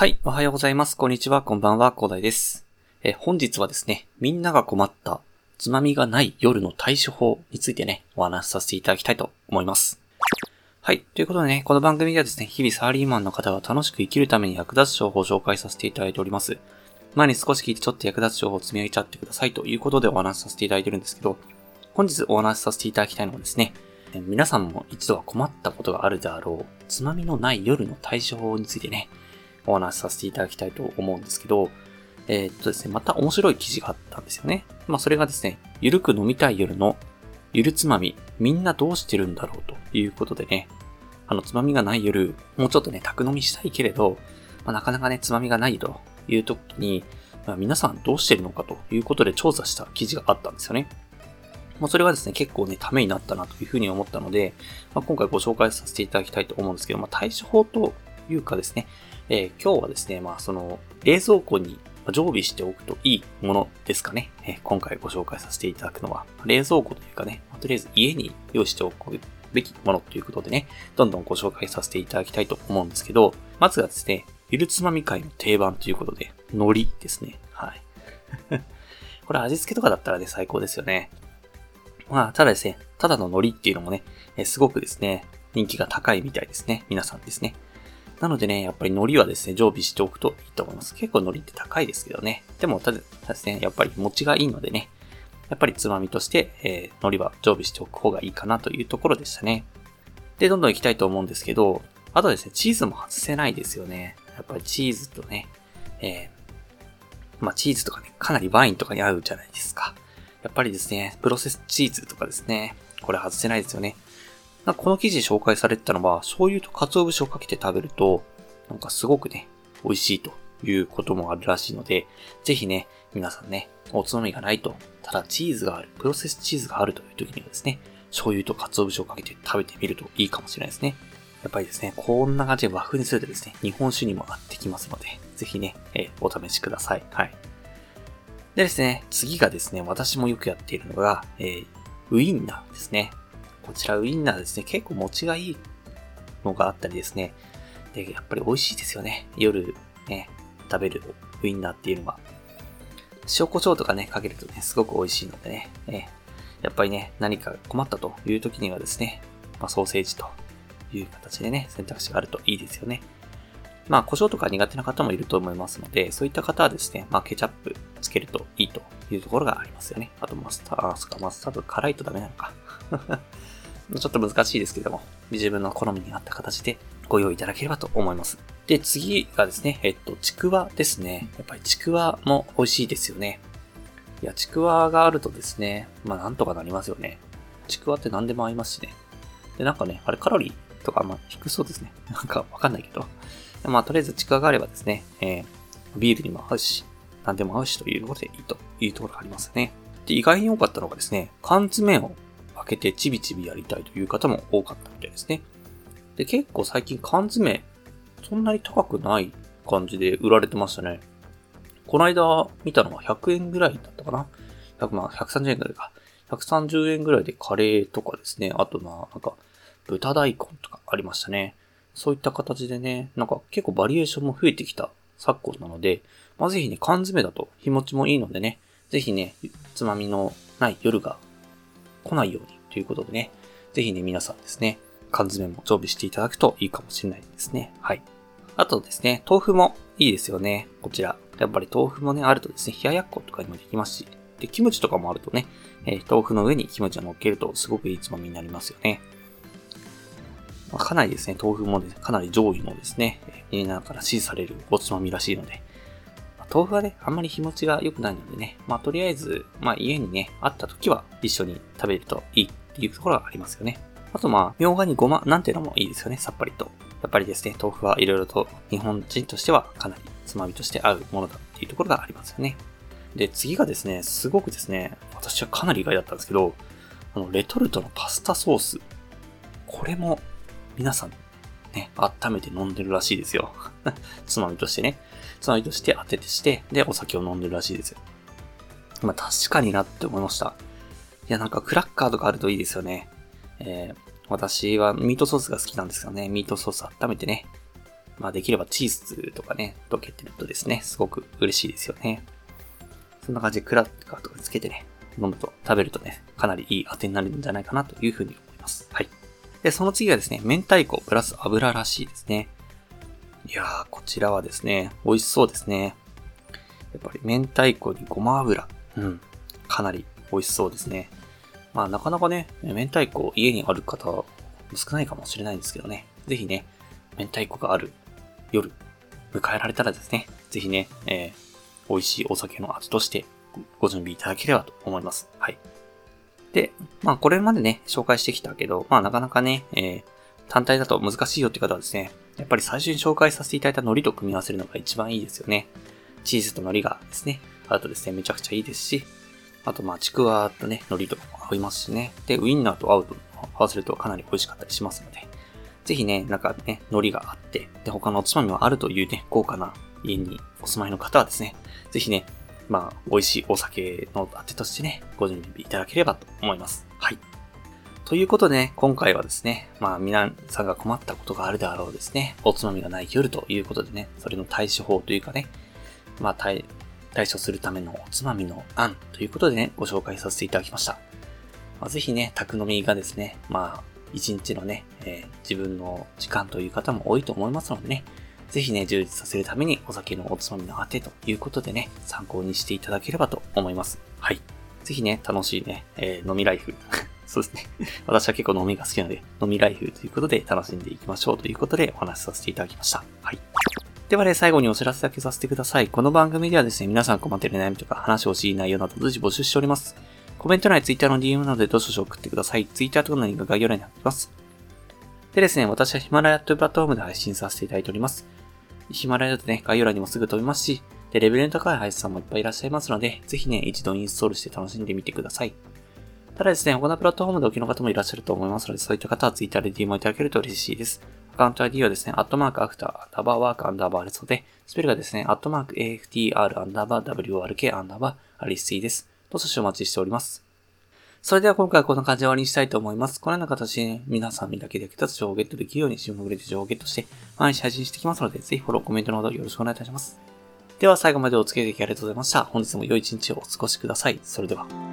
はい、おはようございます。こんにちは、こんばんは、広大です。え、本日はですね、みんなが困ったつまみがない夜の対処法についてね、お話しさせていただきたいと思います。はい。ということでね、この番組ではですね、日々サラリーマンの方が楽しく生きるために役立つ情報を紹介させていただいております。前に少し聞いてちょっと役立つ情報を積み上げちゃってくださいということでお話しさせていただいてるんですけど、本日お話しさせていただきたいのはですね、皆さんも一度は困ったことがあるであろう、つまみのない夜の対処法についてね、お話しさせていただきたいと思うんですけど、えー、っとですね、また面白い記事があったんですよね。まあそれがですね、ゆるく飲みたい夜のゆるつまみ、みんなどうしてるんだろうということでね、あのつまみがない夜、もうちょっとね、宅飲みしたいけれど、まあ、なかなかね、つまみがないという時に、まあ、皆さんどうしてるのかということで調査した記事があったんですよね。まあ、それがですね、結構ね、ためになったなというふうに思ったので、まあ、今回ご紹介させていただきたいと思うんですけど、まあ、対処法というかですね、えー、今日はですね、まあその冷蔵庫に常備しておくといいものですかね。えー、今回ご紹介させていただくのは、冷蔵庫というかね、とりあえず家に用意しておくべきものということでね、どんどんご紹介させていただきたいと思うんですけど、まずはですね、ゆるつまみ界の定番ということで、海苔ですね。はい。これ味付けとかだったらね、最高ですよね。まあ、ただですね、ただの海苔っていうのもね、えすごくですね、人気が高いみたいですね。皆さんですね。なのでね、やっぱり海苔はですね、常備しておくといいと思います。結構海苔って高いですけどね。でも、ただですね、やっぱり持ちがいいのでね、やっぱりつまみとして、えー、海苔は常備しておく方がいいかなというところでしたね。で、どんどん行きたいと思うんですけど、あとですね、チーズも外せないですよね。やっぱりチーズとね、えー、まあチーズとかね、かなりワインとかに合うじゃないですか。やっぱりですね、プロセスチーズとかですね、これ外せないですよね。なこの記事紹介されてたのは、醤油と鰹節をかけて食べると、なんかすごくね、美味しいということもあるらしいので、ぜひね、皆さんね、おつまみがないと、ただチーズがある、プロセスチーズがあるという時にはですね、醤油と鰹節をかけて食べてみるといいかもしれないですね。やっぱりですね、こんな感じで和風にするとですね、日本酒にも合ってきますので、ぜひね、え、お試しください。はい。でですね、次がですね、私もよくやっているのが、えー、ウインナーですね。こちらウインナーですね、結構持ちがいいのがあったりですね。で、やっぱり美味しいですよね。夜ね、食べるウインナーっていうのは。塩コショウとかね、かけるとね、すごく美味しいのでね。えやっぱりね、何か困ったという時にはですね、まあ、ソーセージという形でね、選択肢があるといいですよね。まあ、胡椒とか苦手な方もいると思いますので、そういった方はですね、まあ、ケチャップつけるといいというところがありますよね。あとマスター、あ、そか、マスタード辛いとダメなのか。ちょっと難しいですけども、自分の好みに合った形でご用意いただければと思います。で、次がですね、えっと、ちくわですね。やっぱりちくわも美味しいですよね。いや、ちくわがあるとですね、まあなんとかなりますよね。ちくわって何でも合いますしね。で、なんかね、あれカロリーとか、ま低そうですね。なんかわかんないけど。まあとりあえずちくわがあればですね、えー、ビールにも合うし、何でも合うしというとことでいいというところがありますね。で、意外に多かったのがですね、缶詰を開けてちびちびやりたいという方も多かったみたいですね。で、結構最近缶詰、そんなに高くない感じで売られてましたね。この間見たのは100円ぐらいだったかな ?100 ま、130円ぐらいか。130円ぐらいでカレーとかですね。あとまあ、なんか、豚大根とかありましたね。そういった形でね、なんか結構バリエーションも増えてきた昨今なので、まあ、ぜひね、缶詰だと日持ちもいいのでね、ぜひね、つまみのない夜が来ないようにということでね、ぜひね、皆さんですね、缶詰も常備していただくといいかもしれないですね。はい。あとですね、豆腐もいいですよね。こちら。やっぱり豆腐もね、あるとですね、冷ややっことかにもできますし、で、キムチとかもあるとね、えー、豆腐の上にキムチを乗っけるとすごくいいつまみになりますよね。ま、かなりですね、豆腐もね、かなり上位のですね、みんなから支持されるおつまみらしいので、まあ、豆腐はね、あんまり日持ちが良くないのでね、まあとりあえず、まあ家にね、あった時は一緒に食べるといいっていうところがありますよね。あとまあ、みょうがにごまなんていうのもいいですよね、さっぱりと。やっぱりですね、豆腐はいろいろと日本人としてはかなりつまみとして合うものだっていうところがありますよね。で、次がですね、すごくですね、私はかなり意外だったんですけど、あの、レトルトのパスタソース。これも、皆さん、ね、温めて飲んでるらしいですよ。つまみとしてね。つまみとして当ててして、で、お酒を飲んでるらしいですよ。まあ、確かになって思いました。いや、なんかクラッカーとかあるといいですよね。えー、私はミートソースが好きなんですよね。ミートソース温めてね、まあできればチーズとかね、溶けてるとですね、すごく嬉しいですよね。そんな感じでクラッカーとかつけてね、飲むと、食べるとね、かなりいい当てになるんじゃないかなというふうに思います。はい。で、その次はですね、明太子プラス油らしいですね。いやー、こちらはですね、美味しそうですね。やっぱり明太子にごま油。うん。かなり美味しそうですね。まあなかなかね、明太子家にある方少ないかもしれないんですけどね。ぜひね、明太子がある夜、迎えられたらですね、ぜひね、えー、美味しいお酒の味としてご準備いただければと思います。はい。で、まあこれまでね、紹介してきたけど、まあなかなかね、えー、単体だと難しいよって方はですね、やっぱり最初に紹介させていただいた海苔と組み合わせるのが一番いいですよね。チーズと海苔がですね、あとですね、めちゃくちゃいいですし、あとまあちくわとね、海苔と合いますしね。で、ウインナーと合うと、合わせるとかなり美味しかったりしますので、ぜひね、なんかね、海苔があって、で、他のおつまみもあるというね、豪華な家にお住まいの方はですね、ぜひね、まあ、美味しいお酒のあてとしてね、ご準備いただければと思います。はい。ということでね、今回はですね、まあ皆さんが困ったことがあるであろうですね、おつまみがない夜ということでね、それの対処法というかね、まあ対、対処するためのおつまみの案ということでね、ご紹介させていただきました。まあ、ぜひね、宅飲みがですね、まあ、一日のね、えー、自分の時間という方も多いと思いますのでね、ぜひね、充実させるためにお酒のおつまみのあてということでね、参考にしていただければと思います。はい。ぜひね、楽しいね、えー、飲みライフ。そうですね。私は結構飲みが好きなので、飲みライフということで楽しんでいきましょうということでお話しさせていただきました。はい。ではね、最後にお知らせだけさせてください。この番組ではですね、皆さん困っている悩みとか話をしい内容など随時募集しております。コメント欄や Twitter の DM などでどしどし送ってください。Twitter とかのリンクが概要欄になってます。でですね、私はヒマラヤというプラットフォームで配信させていただいております。ヒマラヤだとね、概要欄にもすぐ飛びますし、で、レベルの高い配信さんもいっぱいいらっしゃいますので、ぜひね、一度インストールして楽しんでみてください。ただですね、他のプラットフォームでお気の方もいらっしゃると思いますので、そういった方は Twitter で DM をいただけると嬉しいです。アカウント ID はですね、アットマークアフター、アンダーバーワークアンダーバーですので、スペルがですね、アットマーク AFTR アンダーバー WRK アンダーバーアリスティです。どうぞお待ちしております。それでは今回はこんな感じで終わりにしたいと思います。このような形で、皆さんにだけで役立つ情報をゲットできるように、新聞グレで情報をゲットして、毎日配信していきますので、ぜひフォロー、コメントなどよろしくお願いいたします。では最後までお付き合いできありがとうございました。本日も良い一日をお過ごしください。それでは。